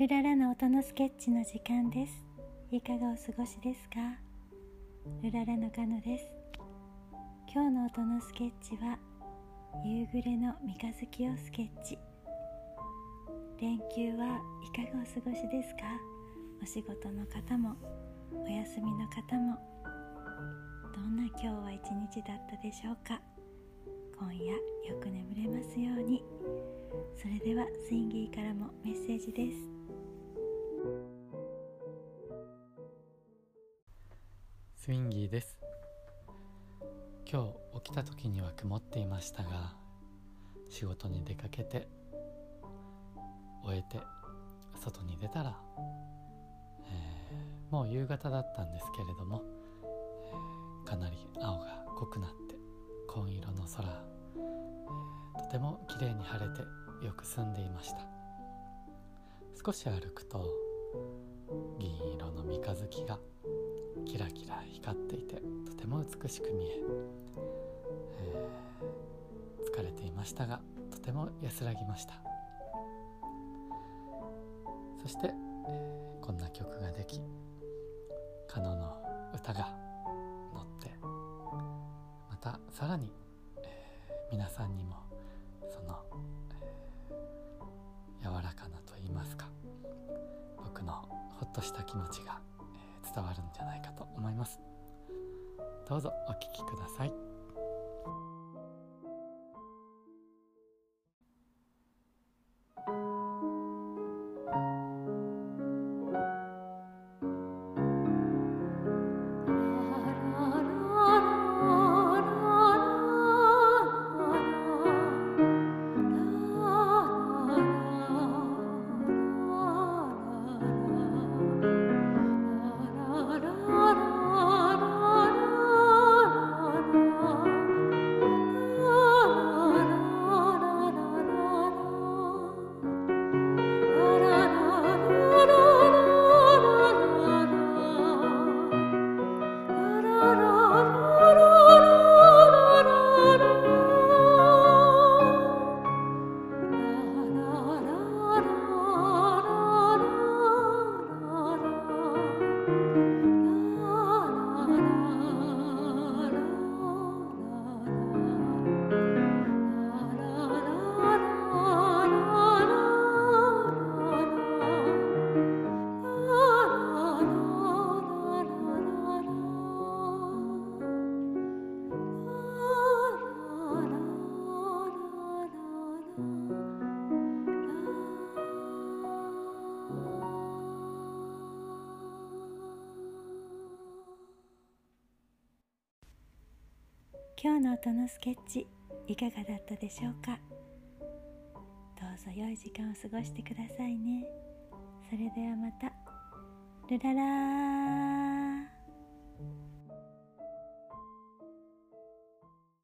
ルララの音のスケッチの時間です。いかがお過ごしですか？ルララのカノです。今日の音のスケッチは夕暮れの三日月をスケッチ。連休はいかがお過ごしですか？お仕事の方もお休みの方も。どんな今日は一日だったでしょうか？今夜よく眠れますように。それではスインギーからもメッセージです。スインギーです。今日起きた時には曇っていましたが仕事に出かけて終えて外に出たら、えー、もう夕方だったんですけれども、えー、かなり青が濃くなって紺色の空、えー、とても綺麗に晴れてよく澄んでいました。少し歩くと銀色の三日月が光っていてとても美しく見ええー、疲れていましたがとても安らぎました。そして、えー、こんな曲ができカノの歌が乗ってまたさらに、えー、皆さんにもその、えー、柔らかなと言いますか僕のほっとした気持ちが伝わるんじゃないかと思います。どうぞお聴きください。今日の音のスケッチいかがだったでしょうか？どうぞ良い時間を過ごしてくださいね。それではまた。ルララー。